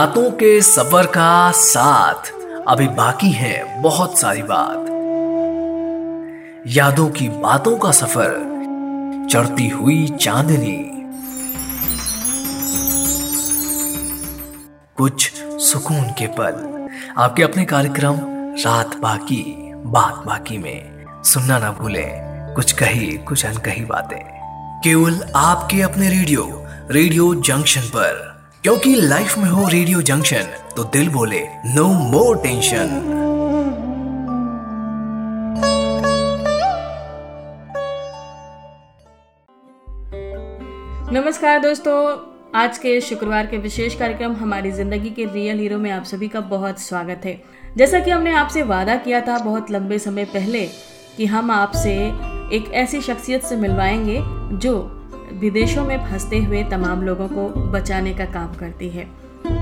रातों के सफ़र का साथ। अभी बाकी है बहुत सारी बात। यादों की बातों का सफ़र। चढ़ती हुई चांदनी। कुछ सुकून के पल। आपके अपने कार्यक्रम रात बाकी, बात बाकी में। सुनना ना भूलें, कुछ कही, कुछ अनकही बातें। केवल आपके अपने रेडियो रेडियो जंक्शन पर। क्योंकि लाइफ में हो रेडियो जंक्शन तो दिल बोले नो मोर टेंशन नमस्कार दोस्तों, आज के शुक्रवार के विशेष कार्यक्रम हमारी ज़िंदगी के रियल हीरो में आप सभी का बहुत स्वागत है। जैसा कि हमने आपसे वादा किया था बहुत लंबे समय पहले कि हम आपसे एक ऐसी शख्सियत से मिलवाएँगे जो विदेशों में फंसते हुए तमाम लोगों को बचाने का काम करती है।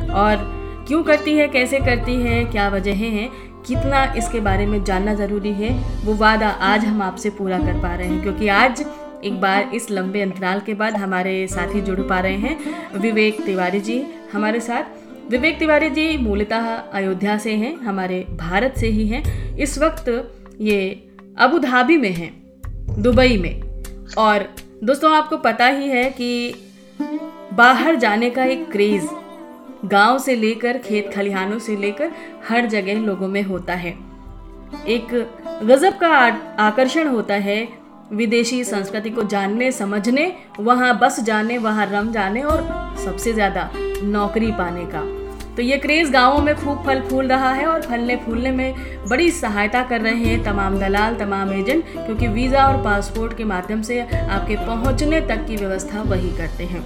और क्यों करती है, कैसे करती है, क्या वजहें हैं, कितना इसके बारे में जानना ज़रूरी है, वो वादा आज हम आपसे पूरा कर पा रहे हैं। क्योंकि आज एक बार इस लंबे अंतराल के बाद हमारे साथी जुड़ पा रहे हैं, विवेक तिवारी जी हमारे साथ। विवेक तिवारी जी मूलतः अयोध्या से हैं, हमारे भारत से ही हैं। इस वक्त ये अबू धाबी में हैं, दुबई में। और दोस्तों, आपको पता ही है कि बाहर जाने का एक क्रेज़ गाँव से लेकर, खेत खलिहानों से लेकर हर जगह लोगों में होता है। एक गज़ब का आकर्षण होता है विदेशी संस्कृति को जानने, समझने, वहाँ बस जाने, वहाँ रम जाने और सबसे ज़्यादा नौकरी पाने का। तो ये क्रेज़ गाँवों में खूब फल फूल रहा है और फलने फूलने में बड़ी सहायता कर रहे हैं तमाम दलाल, तमाम एजेंट, क्योंकि वीज़ा और पासपोर्ट के माध्यम से आपके पहुँचने तक की व्यवस्था वही करते हैं।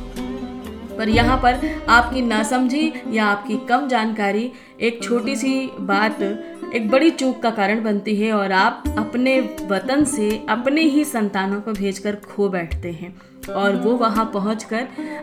पर यहाँ पर आपकी नासमझी या आपकी कम जानकारी एक छोटी सी बात, एक बड़ी चूक का कारण बनती है और आप अपने वतन से अपने ही संतानों को भेजकर खो बैठते हैं। और वो वहाँ पहुँच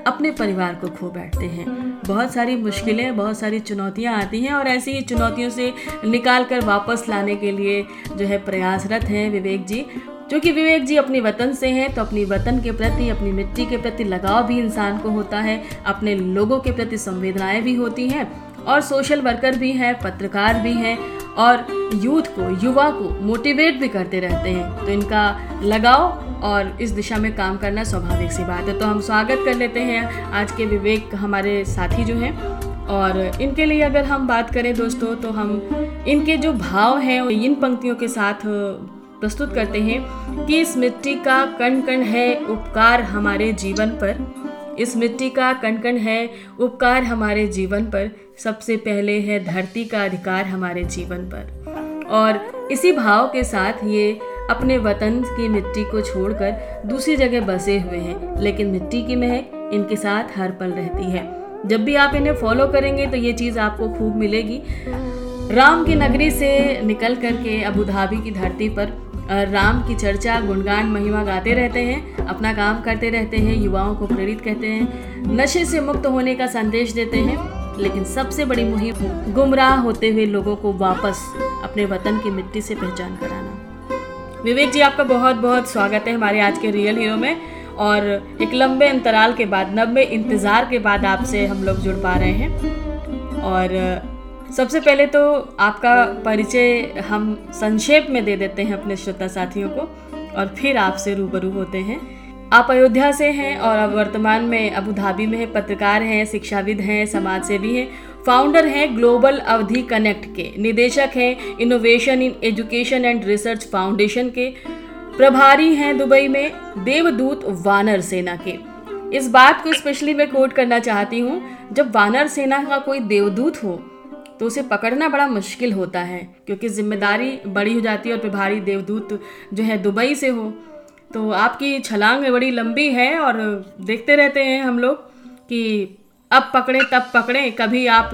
अपने परिवार को खो बैठते हैं। बहुत सारी मुश्किलें, बहुत सारी चुनौतियाँ आती हैं और ऐसी ही चुनौतियों से निकाल कर वापस लाने के लिए जो है प्रयासरत हैं विवेक जी। क्योंकि विवेक जी अपनी वतन से हैं तो अपनी वतन के प्रति, अपनी मिट्टी के प्रति लगाव भी इंसान को होता है। अपने लोगों के प्रति संवेदनाएँ भी होती हैं। और सोशल वर्कर भी हैं, पत्रकार भी हैं और यूथ को, युवा को मोटिवेट भी करते रहते हैं। तो इनका लगाव और इस दिशा में काम करना स्वाभाविक सी बात है। तो हम स्वागत कर लेते हैं आज के विवेक हमारे साथी जो हैं। और इनके लिए अगर हम बात करें दोस्तों तो हम इनके जो भाव हैं इन पंक्तियों के साथ प्रस्तुत करते हैं कि इस मिट्टी का कण कण है उपकार हमारे जीवन पर। इस मिट्टी का कण कण है, उपकार हमारे जीवन पर। सबसे पहले है धरती का अधिकार हमारे जीवन पर। और इसी भाव के साथ ये अपने वतन की मिट्टी को छोड़कर दूसरी जगह बसे हुए हैं। लेकिन मिट्टी की महक इनके साथ हर पल रहती है। जब भी आप इन्हें फॉलो करेंगे तो ये चीज़ आपको खूब मिलेगी। राम की नगरी से निकल करके अबू धाबी की धरती पर राम की चर्चा, गुणगान, महिमा गाते रहते हैं, अपना काम करते रहते हैं, युवाओं को प्रेरित कहते हैं, नशे से मुक्त होने का संदेश देते हैं, लेकिन सबसे बड़ी मुहिम गुमराह होते हुए लोगों को वापस अपने वतन की मिट्टी से पहचान कराना। विवेक जी, आपका बहुत बहुत स्वागत है हमारे आज के रियल हीरो में, और एक लंबे अंतराल के बाद, नब्बे इंतज़ार के बाद आपसे हम लोग जुड़ पा रहे हैं। और सबसे पहले तो आपका परिचय हम संक्षेप में दे देते हैं अपने श्रोता साथियों को, और फिर आपसे रूबरू होते हैं। आप अयोध्या से हैं और अब वर्तमान में अबू धाबी में हैं, पत्रकार हैं, शिक्षाविद हैं समाज सेवी हैं फाउंडर हैं ग्लोबल अवधि कनेक्ट के, निदेशक हैं innovation in education and research foundation के, प्रभारी हैं दुबई में देवदूत वानर सेना के। इस बात को स्पेशली मैं कोट करना चाहती हूँ, जब वानर सेना का कोई देवदूत हो तो उसे पकड़ना बड़ा मुश्किल होता है, क्योंकि ज़िम्मेदारी बड़ी हो जाती है और फिर भारी देवदूत जो है दुबई से हो। तो आपकी छलांग बड़ी लंबी है और देखते रहते हैं हम लोग कि अब पकड़े, तब पकड़े। कभी आप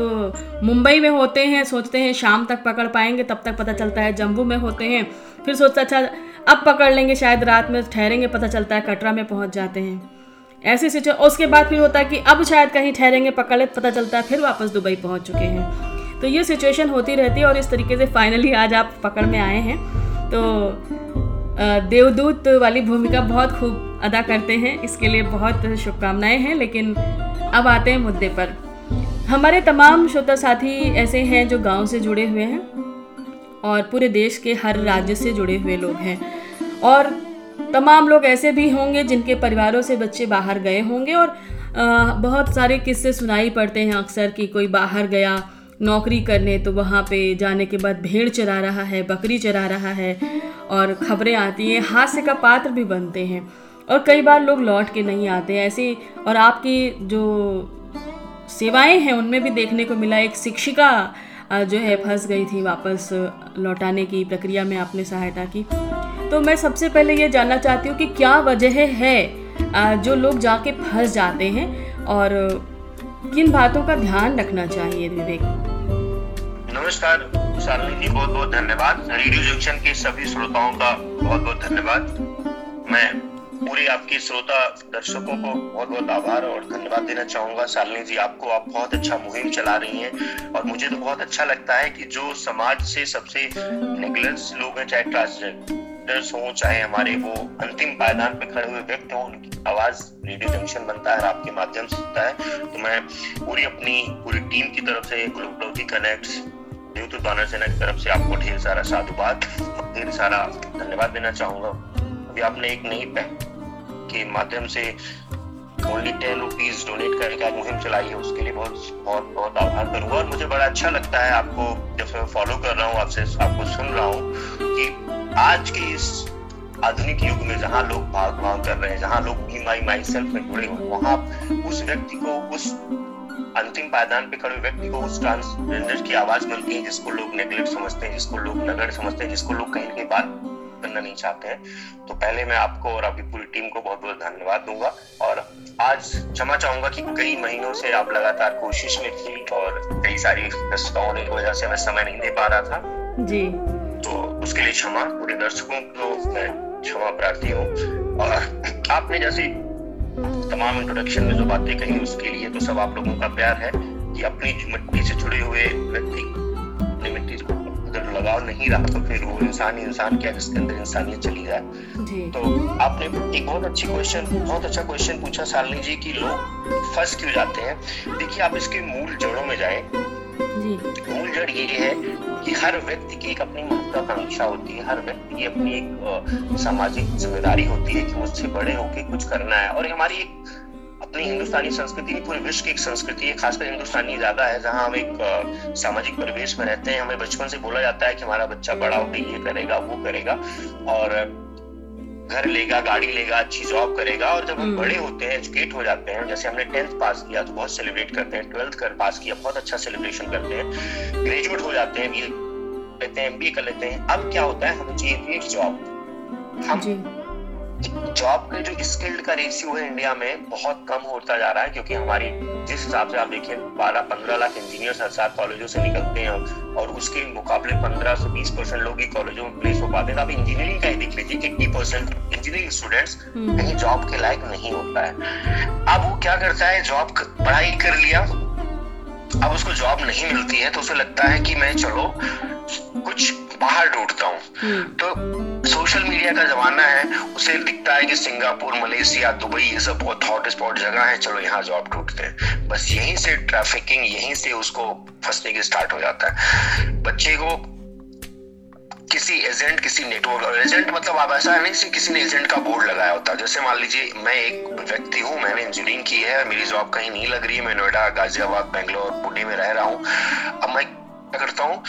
मुंबई में होते हैं, सोचते हैं शाम तक पकड़ पाएँगे, तब तक पता चलता है जम्मू में होते हैं। फिर सोचते अच्छा अब पकड़ लेंगे, शायद रात में ठहरेंगे, पता चलता है कटरा में पहुँच जाते हैं। ऐसी सिचुएशन उसके बाद फिर होता है कि अब शायद कहीं ठहरेंगे, पकड़ ले पता चलता है, फिर वापस दुबई पहुँच चुके हैं। तो ये सिचुएशन होती रहती है और इस तरीके से फाइनली आज आप पकड़ में आए हैं। तो देवदूत वाली भूमिका बहुत खूब अदा करते हैं। इसके लिए बहुत शुभकामनाएँ हैं, लेकिन अब आते हैं मुद्दे पर। हमारे तमाम श्रोता साथी ऐसे हैं जो गाँव से जुड़े हुए हैं और पूरे देश के हर राज्य से जुड़े हुए लोग हैं। और तमाम लोग ऐसे भी होंगे जिनके परिवारों से बच्चे बाहर गए होंगे और बहुत सारे किस्से सुनाई पड़ते हैं अक्सर कि कोई बाहर गया नौकरी करने तो वहाँ पे जाने के बाद भेड़ चरा रहा है, बकरी चरा रहा है और खबरें आती हैं, हास्य का पात्र भी बनते हैं। और कई बार लोग लौट के नहीं आते ऐसे और आपकी जो सेवाएँ हैं, उनमें भी देखने को मिला, एक शिक्षिका जो है, फंस गई थी वापस लौटाने की प्रक्रिया में आपने सहायता की। तो मैं सबसे पहले ये जानना चाहती हूँ कि क्या वजह है जो लोग जाके फंस जाते हैं और किन बातों का ध्यान रखना चाहिए, विवेक? नमस्कार शालिनी जी बहुत बहुत धन्यवाद। रेडियो जंक्शन के सभी श्रोताओं का बहुत बहुत धन्यवाद। मैं पूरे आपके श्रोता दर्शकों को बहुत बहुत आभार और धन्यवाद देना चाहूँगा। शालिनी जी, आपको आप बहुत अच्छा मुहिम चला रही हैं और मुझे तो बहुत अच्छा लगता है कि जो समाज से सबसे नेग्लेक्स लोग हैं, चाहे ट्रांसजेंडर्स हो, चाहे हमारे वो अंतिम पायदान पे खड़े हुए व्यक्ति हो, उनकी आवाज़ रेडियो जंक्शन बनता है और आपके माध्यम से होता है। तो मैं पूरी अपनी, पूरी टीम की तरफ़ से ग्लोबलोजी कनेक्ट यूट्यूब बानर सेना की तरफ़ से आपको ढेर सारा साधुवाद, ढेर सारा धन्यवाद देना चाहूँगा। अभी आपने एक नई के माध्यम से ओनली टेन रुपीज़ डोनेट करने का मुहिम चलाई है, उसके लिए बहुत बहुत बहुत आभार करूँगा और मुझे बड़ा अच्छा लगता है आपको, जब मैं फॉलो कर रहा हूँ, आपसे आपको सुन रहा हूँ कि आज के इस आधुनिक युग में जहाँ लोग भाग भाग कर रहे हैं, जहाँ लोग बी माई माई सेल्फ में जुड़े हुए वहाँ उस व्यक्ति को, उस अंतिम पायदान पे खड़े व्यक्ति को उस ट्रांसजेंडर की आवाज़ मिलती है जिसको लोग नेग्लेक्ट समझते हैं जिसको लोग नगड़ समझते हैं जिसको लोग कहीं कहीं बात करना नहीं चाहते हैं। तो पहले मैं आपको और आपकी पूरी टीम को बहुत बहुत धन्यवाद दूँगा और आज क्षमा चाहूँगा कि कई महीनों से आप लगातार कोशिश में थी और कई सारी व्यस्तताओं की वजह से मैं समय नहीं दे पा रहा था। जी। तो उसके लिए क्षमा पूरे दर्शकों को मैं क्षमा प्रार्थी हूँ। और आपने जैसे तमाम इंट्रोडक्शन में जो बातें कही उसके लिए तो सब आप लोगों का प्यार है कि अपनी मिट्टी से जुड़े हुए व्यक्ति अपनी मिट्टी अगर लगाव नहीं रहा तो फिर वो इंसान ही इंसान क्या जिसके अंदर इंसानियत चली जाए। तो आपने एक बहुत अच्छी क्वेश्चन बहुत अच्छा क्वेश्चन पूछा सालनी जी की लोग फंस क्यों जाते हैं? देखिए आप इसके मूल जड़ों में जाए मूल जड़ ये है कि हर व्यक्ति की एक अपनी महत्वाकांक्षा होती है, हर व्यक्ति की अपनी एक सामाजिक ज़िम्मेदारी होती है कि मुझसे बड़े होके कुछ करना है। और हमारी एक अपनी हिंदुस्तानी संस्कृति पूरे विश्व की एक संस्कृति है, खासकर हिंदुस्तानी ज़्यादा है, जहाँ हम एक सामाजिक परिवेश में रहते हैं। हमें बचपन से बोला जाता है कि हमारा बच्चा बड़ा होकर ये करेगा, वो करेगा। और घर लेगा गाड़ी लेगा अच्छी जॉब करेगा और जब हम हम्म। बड़े होते हैं एजुकेट हो जाते हैं जैसे हमने टेंथ पास किया तो बहुत सेलिब्रेट करते हैं ट्वेल्थ कर पास किया बहुत अच्छा सेलिब्रेशन करते हैं ग्रेजुएट हो जाते हैं बी लेते हैं एमबीए कर लेते हैं। अब क्या होता है? हमें चाहिए जॉब हम जॉब के जो स्किल्ड का रेशियो है इंडिया में बहुत कम होता जा रहा है क्योंकि हमारी जिस हिसाब से आप देखिए बारह पंद्रह लाख इंजीनियर हर साल कॉलेजों से निकलते हैं और उसके मुकाबले पंद्रह से बीस परसेंट लोग ही कॉलेजों में प्लेस हो पाते हैं। तो आप इंजीनियरिंग का ही देख लीजिए एट्टी परसेंट इंजीनियरिंग स्टूडेंट्स कहीं जॉब के लायक नहीं होता है। अब वो क्या करता है जॉब पढ़ाई कर लिया अब उसको जॉब नहीं मिलती है तो उसे लगता है कि मैं चलो कुछ बाहर ढूंढता हूँ। हम्म। तो सोशल मीडिया का जमाना है उसे दिखता है कि सिंगापुर मलेशिया दुबई ये सब बहुत हॉट स्पॉट जगह है। चलो यहाँ जॉब ढूंढते हैं। बस यहीं से ट्रैफिकिंग यहीं से उसको फंसने की स्टार्ट हो जाता है। बच्चे को किसी एजेंट किसी नेटवर्क और एजेंट मतलब आप ऐसा नहीं कि किसी ने एजेंट का बोर्ड लगाया होता। जैसे मान लीजिए मैं एक व्यक्ति हूँ मैंने इंजीनियरिंग की है मेरी जॉब कहीं नहीं लग रही है। मैं नोएडा गाजियाबाद बेंगलोर पुणे में रह रहा हूँ। अब मैं करता हूँ।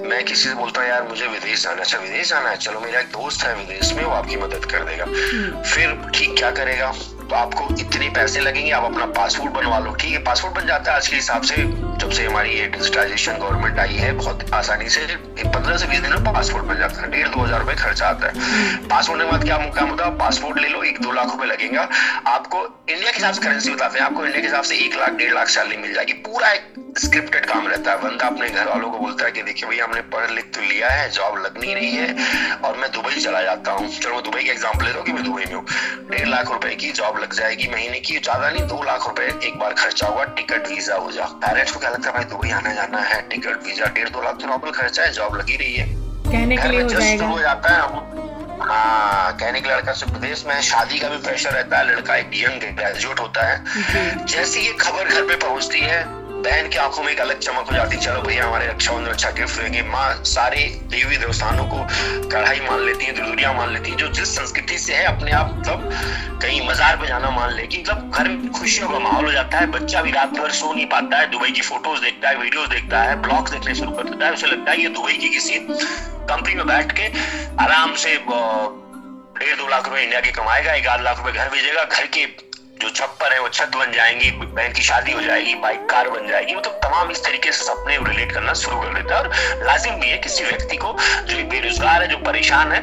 मैं किसी से बोलता हूँ यार मुझे विदेश जाना अच्छा विदेश जाना है? चलो मेरा एक दोस्त है विदेश में वो आपकी मदद कर देगा। हम्म। फिर ठीक क्या करेगा? तो आपको इतने पैसे लगेंगे, आप अपना पासपोर्ट बनवा लो। ठीक है, पासपोर्ट बन जाता है आज के हिसाब से। जब से हमारी ये डिजिटाइजेशन गवर्नमेंट आई है, बहुत आसानी से पंद्रह से बीस दिन में पासपोर्ट बन जाता है। डेढ़ दो हज़ार रुपए खर्चा आता है। पासपोर्ट के बाद क्या काम होता है पासपोर्ट ले लो, एक दो लाख रुपए लगेगा। आपको इंडिया के हिसाब से करेंसी बताते हैं। आपको इंडिया के हिसाब से एक लाख, डेढ़ लाख सैलरी मिल जाएगी। पूरा एक स्क्रिप्टेड काम रहता है। बंदा अपने घर वालों को बोलता है कि देखिए भैया, हमने पढ़ लिख तो लिया है जॉब लगनी नहीं है। और मैं दुबई चला जाता हूँ। चलो, दुबई का एग्ज़ाम्पल ले दो कि मैं दुबई में हूँ। डेढ़ लाख रुपए की जॉब लग जाएगी महीने की। ज़्यादा नहीं दो लाख रुपए एक बार खर्चा होगा टिकट वीज़ा हो जा। पेरेंट्स को क्या लगता है भाई दुबई आना जाना है टिकट वीज़ा डेढ़ दो लाख तो नॉर्मल खर्चा है जॉब लगी रही है। कहने के लिए हो जाएगा। हो जाता है हाँ कहने के लड़का से प्रदेश में शादी का भी प्रेशर रहता है लड़का एक यंग ग्रेजुएट होता है। जैसे ये खबर घर पे पहुँचती है बहन की आँखों में एक अलग चमक हो जाती, चलो भैया, हमारे रक्षाबंधन अच्छा गिफ्ट देंगे। माँ सारे देवी देवस्थानों को कढ़ाई मान लेती है दुलुरिया मान लेती है, जो जिस संस्कृति से है, अपने आप मतलब कहीं मजार पे जाना मान लेगी मतलब घर में खुशियों का माहौल हो जाता है, बच्चा भी रात भर सो नहीं पाता है, दुबई की फ़ोटोज़ देखता है वीडियोस देखता है ब्लॉग्स देखने शुरू कर देता है, उसे लगता है ये दुबई की किसी कंपनी में बैठ के आराम से डेढ़ दो लाख रुपए इंडिया के कमाएगा, एक आध लाख रुपए घर भेजेगा, घर के जो छप्पर है वो छत बन जाएँगी बहन की शादी हो जाएगी बाइक कार बन जाएगी मतलब तमाम इस तरीके से सपने रिलेट करना शुरू कर देता है। और लाजिम भी है किसी व्यक्ति को जो बेरोजगार है जो परेशान है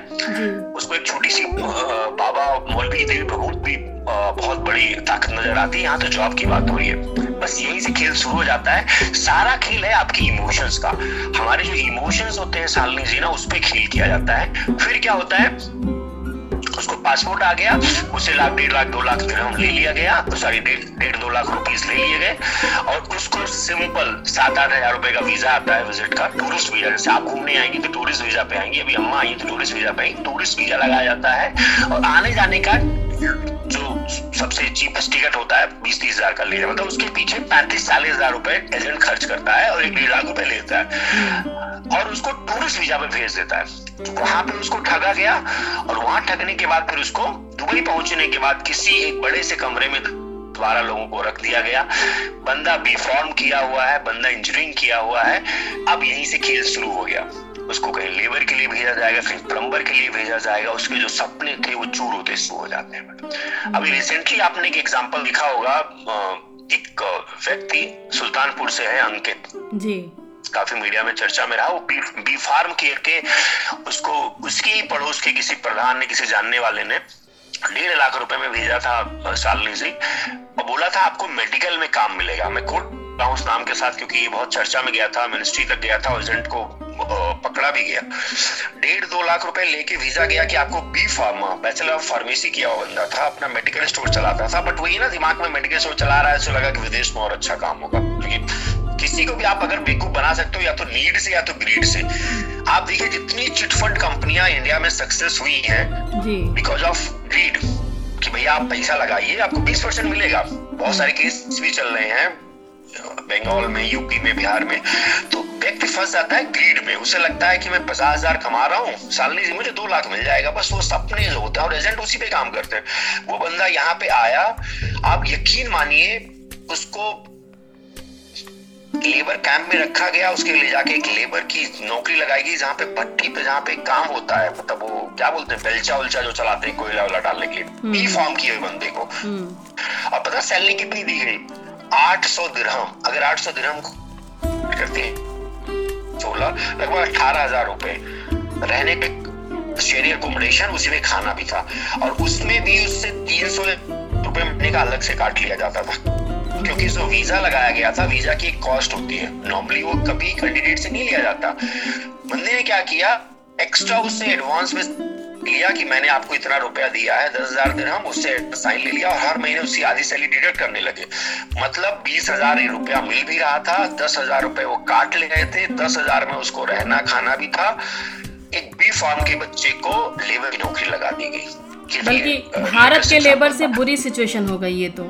उसको एक छोटी सी बाबा मौलवी देवी प्रभु भी बहुत बड़ी ताकत नज़र आती है। यहाँ तो जॉब की बात हो रही है। बस यही से खेल शुरू हो जाता है। सारा खेल है आपकी इमोशंस का। हमारे जो इमोशंस होते हैं सालनी जी ना उस पर खेल किया जाता है। फिर क्या होता है? उसको पासपोर्ट आ गया। उसे लाख, डेढ़ लाख, दो लाख हम ले लिया गया। सॉरी डेढ़ दो लाख रुपीज़ ले लिए गए। और उसको सिंपल सात, आठ हज़ार रुपए का वीज़ा आता है विज़िट का। टूरिस्ट वीज़ा जैसे आप घूमने आएँगे तो टूरिस्ट वीज़ा पे आएँगे। अभी अम्मा आई तो टूरिस्ट वीज़ा पे आएँगे। टूरिस्ट वीज़ा लगाया जाता है। और आने जाने का जो सबसे चीपेस्ट टिकट होता है, बीस तीस हज़ार का ले मतलब उसके पीछे पैंतीस चालीस हज़ार रुपए एजेंट खर्च करता है और एक डेढ़ लाख रुपए लेता है। और उसको टूरिस्ट वीज़ा पे भेज देता है। वहाँ पे उसको ठगा गया और वहाँ ठगने के बाद फिर उसको दुबई पहुँचने के बाद किसी एक बड़े से कमरे में द्वारा लोगों को रख दिया गया। बंदा बीफॉर्म किया हुआ है, बंदा इंजीनियरिंग किया हुआ है, अब यहीं से खेल शुरू हो गया। उसको कहीं लेबर के लिए भेजा जाएगा फिर प्लम्बर के लिए भेजा जाएगा उसके जो सपने थे वो चूर होते शुरू हो जाते हैं। अभी रिसेंटली आपने एक एग्ज़ाम्पल दिखा होगा एक व्यक्ति सुल्तानपुर से है अंकित। जी। काफ़ी मीडिया में चर्चा में रहा वो बी, बी फार्म केयर के उसको उसकी ही पड़ोस के किसी प्रधान ने किसी जानने वाले ने डेढ़ लाख रुपए में भेजा था सालनी से। और बोला था आपको मेडिकल में काम मिलेगा। मैं कोर्ट उस नाम के साथ क्योंकि ये बहुत चर्चा में गया था मिनिस्ट्री तक गया था एजेंट को पकड़ा भी गया। डेढ़ दो लाख रुपए लेके वीज़ा गया कि आपको B pharma bachelor of pharmacy किया हुआ बंदा था अपना मेडिकल स्टोर चलाता था। बट वही ना दिमाग में मेडिकल स्टोर चला रहा है तो लगा कि विदेश में और अच्छा काम होगा। क्योंकि किसी को भी आप अगर बेवकूफ़ बना सकते हो या तो नीड से या तो ग्रीड से। आप देखिए जितनी चिटफंड कंपनियाँ इंडिया में सक्सेस हुई हैं बिकॉज़ ऑफ़ ग्रीड कि भैया आप पैसा लगाइए आपको 20 परसेंट मिलेगा। बहुत सारे केस भी चल रहे हैं। बंगाल में यूपी में बिहार में तो व्यक्ति फंस जाता है ग्रीड में उसे लगता है कि मैं पचास हज़ार कमा रहा हूँ सालनी से मुझे दो लाख मिल जाएगा बस वो सपने जो होते हैं और एजेंट उसी पे काम करते हैं वो बंदा यहाँ पे आया आप यकीन मानिए उसको लेबर कैंप में रखा गया उसके लिए जाके एक लेबर की नौकरी लगाई गई जहाँ पे भट्टी पे जहाँ पे काम होता है मतलब वो क्या बोलते हैं बेलचा उलचा जो चलाते हैं कोयला वाला डालने के लिए बी हम्म। फॉर्म किए बंदे को हम्म। और पता सैलरी कितनी दी गई आठ सौ दिरहम। अगर आठ सौ दिरहम करते हैं, सोलह, लगभग अठारह हज़ार रुपए। रहने के शेयर अकोमोडेशन उसी में खाना भी था। और उसमें भी उससे तीन सौ रुपए महीने का अलग से काट लिया जाता था। क्योंकि जो वीज़ा लगाया गया था। वीज़ा की एक कॉस्ट होती है। नॉर्मली वो कभी कैंडिडेट से नहीं लिया जाता। बंदे ने क्या किया? एक्स्ट्रा उससे एडवांस में लिया कि मैंने आपको इतना रुपया दिया है दस हज़ार दिन हम उससे साइन ले लिया और हर महीने उसकी आधी सैलरी डिडक्ट करने लगे। मतलब बीस हज़ार रुपया मिल भी रहा था दस हज़ार रुपए वो काट ले गए थे दस हज़ार में उसको रहना खाना भी था। एक बी फार्म के बच्चे को लेबर की नौकरी लगा दी गई। बल्कि भारत के लेबर से बुरी सिचुएशन हो गई ये तो।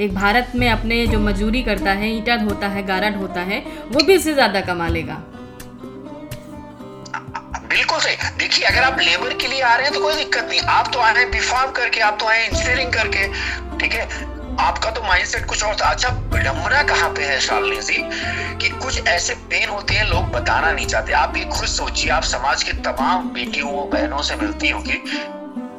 एक भारत में अपने जो मजूरी करता है ईटा ढोता है गारा ढोता है वो भी इससे ज़्यादा कमा लेगा। बिल्कुल सही। देखिए, अगर आप लेबर के लिए आ रहे हैं तो कोई दिक्कत नहीं। आप तो आए हैं बीफार्म करके, आप तो आए इंजीनियरिंग करके। ठीक है? आपका तो माइंडसेट कुछ और था। अच्छा विडम्बना कहाँ पे है शालिनी जी? कि कुछ ऐसे पेन होते हैं, लोग बताना नहीं चाहते। आप ये खुद सोचिए। आप समाज के तमाम बेटियों, बहनों से मिलती होगी।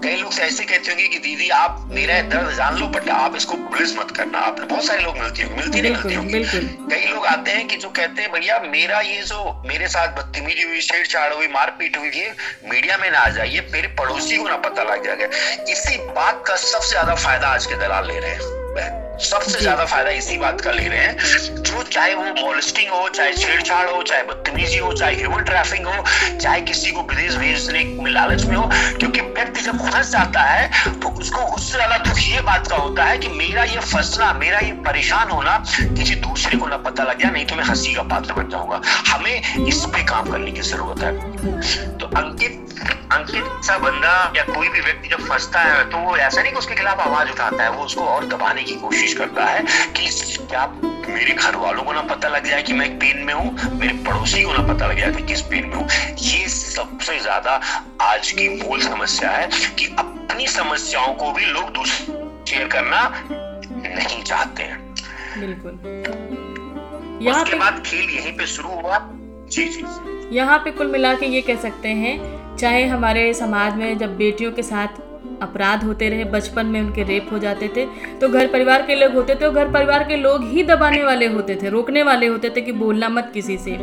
कई लोग से ऐसे कहते होंगे कि दीदी आप मेरा दर्द जान लो बट आप इसको पुलिस मत करना। आपने बहुत सारे लोग मिलती होंगे मिलती नहीं मिलती होंगी। कई लोग आते हैं कि जो कहते हैं भैया मेरा ये जो मेरे साथ बदतमीजी हुई छेड़छाड़ हुई मारपीट हुई ये मीडिया में ना आ जाए ये मेरे पड़ोसी को ना पता लग जाएगा। इसी बात का सबसे ज़्यादा फ़ायदा आज के दलाल ले रहे हैं सबसे ज़्यादा फ़ायदा इसी बात का ले रहे हैं। जो चाहे वो मॉलिस्टिंग हो चाहे छेड़छाड़ हो चाहे बदतमीजी हो चाहे ह्यूमन ट्रैफिंग हो चाहे किसी को विदेश भेजने में लालच में हो क्योंकि व्यक्ति जब फंस जाता है तो उसको उससे ज़्यादा दुख ये बात का होता है कि मेरा ये फंसना मेरा ये परेशान होना किसी दूसरे को ना पता लग गया नहीं तो मैं हँसी का पात्र बन जाऊँगा। हमें इस पे काम करने की ज़रूरत है। तो अंकित अंकित सा बंदा या कोई भी व्यक्ति जब फंसता है तो वो ऐसा नहीं कि उसके खिलाफ आवाज़ उठाता है वो उसको और दबाने की कोशिश करता है कि क्या मेरे घर वालों को ना पता लग जाए कि मैं पेन में हूँ? मेरे पड़ोसी को ना पता लग जाए कि किस पेन में हूँ? ये सबसे ज़्यादा आज की मूल समस्या है कि अपनी समस्याओं को भी लोग दूसरे शेयर करना नहीं चाहते हैं। बिल्कुल। उसके बाद खेल यहीं पे शुरू हुआ। जी जी। यहाँ पे कुल मिला के ये कह सकते हैं चाहे हमारे समाज में जब बेटियों के साथ अपराध होते रहे, बचपन में उनके रेप हो जाते थे। तो घर परिवार के लोग होते थे और घर परिवार के लोग ही दबाने वाले होते थे, रोकने वाले होते थे कि बोलना मत किसी से।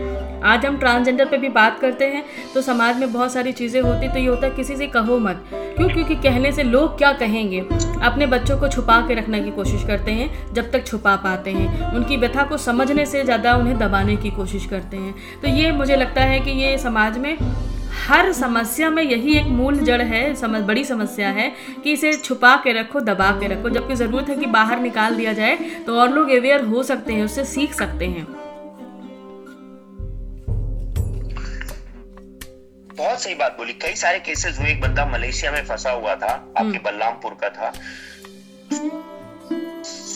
आज हम ट्रांसजेंडर पे भी बात करते हैं तो समाज में बहुत सारी चीज़ें होती तो ये होता है किसी से कहो मत। क्यों? क्योंकि कहने से लोग क्या कहेंगे? अपने बच्चों को छुपा के रखने की कोशिश करते हैं, जब तक छुपा पाते हैं। उनकी व्यथा को समझने से ज़्यादा उन्हें दबाने की कोशिश करते हैं। तो ये मुझे लगता है कि ये समाज में हर समस्या में यही एक मूल जड़ है समझ बड़ी समस्या है कि इसे छुपा के रखो दबा के रखो। जबकि ज़रूरत है कि बाहर निकाल दिया जाए तो और लोग अवेयर हो सकते हैं उससे सीख सकते हैं। बहुत सही बात बोली। कई सारे केसेस हुए एक बंदा मलेशिया में फंसा हुआ था आपके हम्म। बलरामपुर का था।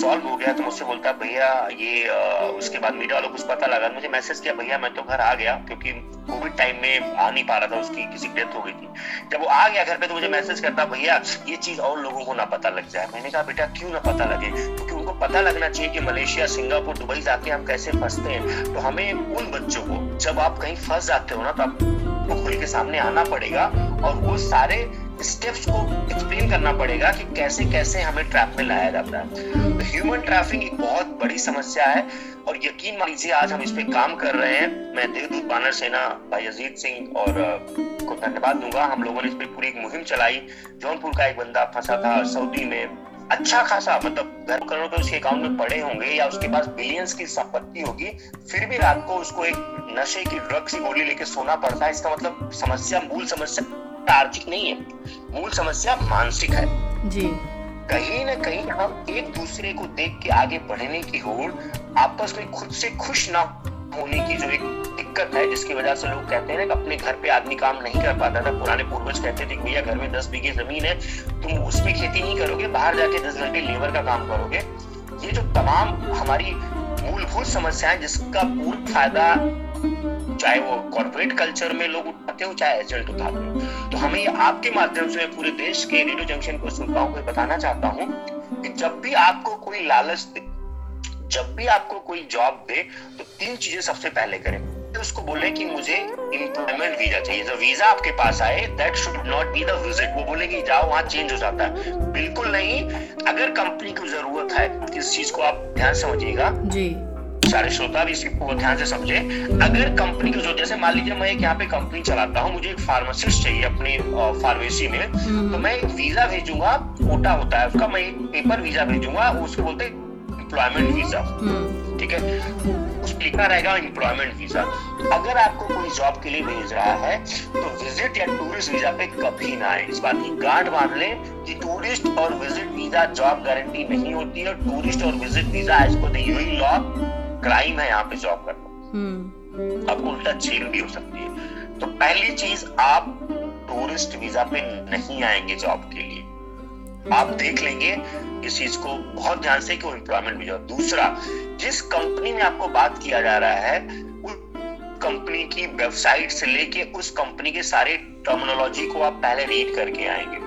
सॉल्व हो गया तो मुझसे बोलता भैया ये आ, उसके बाद मीडिया वालों को पता लगा मुझे मैसेज किया भैया मैं तो घर आ गया क्योंकि कोविड टाइम में आ नहीं पा रहा था उसकी किसी डेथ हो गई थी। जब वो आ गया घर पे तो मुझे मैसेज करता भैया ये चीज़ और लोगों को ना पता लग जाए। मैंने कहा बेटा क्यों ना पता लगे? क्योंकि उनको पता लगना चाहिए कि मलेशिया सिंगापुर दुबई जाके हम कैसे फंसते हैं। तो हमें उन बच्चों को जब आप कहीं फंस जाते हो ना तो आपको खुल के सामने आना पड़ेगा और वो सारे स्टेप्स को एक्सप्लेन करना पड़ेगा कि कैसे कैसे हमें ट्रैप में लाया जाता है। तो ह्यूमन ट्रैफिंग एक बहुत बड़ी समस्या है और यकीन मान लीजिए आज हम इस पे काम कर रहे हैं। मैं देवदूत बानर सेना, भाई अजीत सिंह और को धन्यवाद दूँगा। हम लोगों ने इस पे पूरी एक मुहिम चलाई। जौनपुर का एक बंदा फंसा था सऊदी में। अच्छा खासा मतलब घर करोड़ रुपए उसके अकाउंट में पड़े होंगे या उसके पास बिलियंस की संपत्ति होगी, फिर भी रात को उसको एक नशे की ड्रग्स की गोली लेके सोना पड़ता है। इसका मतलब समस्या, मूल समस्या आर्थिक नहीं है। मूल समस्या मानसिक है। जी। कहीं ना कहीं हम एक दूसरे को देख के आगे बढ़ने की होड़ आपस में खुद से खुश ना होने की जो एक दिक्कत है जिसकी वजह से लोग कहते हैं ना कि अपने घर पे आदमी काम नहीं कर पाता था। पुराने पूर्वज कहते थे भैया घर में दस बीघे ज़मीन है तुम उसमें खेती नहीं करोगे बाहर जाके दस घंटे लेबर का काम करोगे। ये जो तमाम हमारी मूलभूत समस्याएँ जिसका पूर्ण फ़ायदा चाहे वो कॉर्पोरेट कल्चर में लोग उठाते हो, चाहे एजेंट उठाते हो तो हमें आपके माध्यम से पूरे देश के रेडियो जंक्शन को श्रोताओं को बताना चाहता हूँ कि जब भी आपको कोई लालच दे, जब भी आपको कोई जॉब दे तो तीन चीज़ें सबसे पहले करें। उसको बोले कि मुझे इंप्लॉयमेंट वीज़ा चाहिए। जब वीज़ा आपके पास आए that should not be the visit वो बोले कि जाओ, वहाँ चेंज हो जाता है। बिल्कुल नहीं। अगर कंपनी को ज़रूरत है, इस चीज़ को आप ध्यान समझिएगा। जी। सारे श्रोता भी इसको ध्यान से समझे। अगर कंपनी को जो जैसे मान लीजिए मैं एक यहाँ पे कंपनी चलाता हूँ मुझे एक फार्मासिस्ट चाहिए अपनी फार्मेसी में। हम्म। तो मैं एक वीज़ा भेजूँगा कोटा होता है उसका मैं एक पेपर वीज़ा भेजूँगा उसको बोलते एम्प्लॉयमेंट वीज़ा ठीक है? उस लिखा रहेगा एम्प्लॉयमेंट वीज़ा अगर आपको कोई जॉब के लिए भेज रहा है तो विज़िट या टूरिस्ट वीज़ा पे कभी ना आए। इस बात की गांठ बाँध ले कि टूरिस्ट और विज़िट वीज़ा जॉब गारंटी नहीं होती है टूरिस्ट और visit visa as per the law crime है यहाँ पे जॉब करना। हम्म। अब उल्टा जेल भी हो सकती है। तो पहली चीज़ आप टूरिस्ट वीज़ा पे नहीं आएँगे जॉब के लिए। आप देख लेंगे इस चीज़ को बहुत ध्यान से कि वो एम्प्लॉयमेंट वीज़ा दूसरा जिस कंपनी में आपको बात किया जा रहा है उस कंपनी की वेबसाइट से लेके उस कंपनी के सारे टर्मिनोलॉजी को आप पहले रीड करके आएँगे।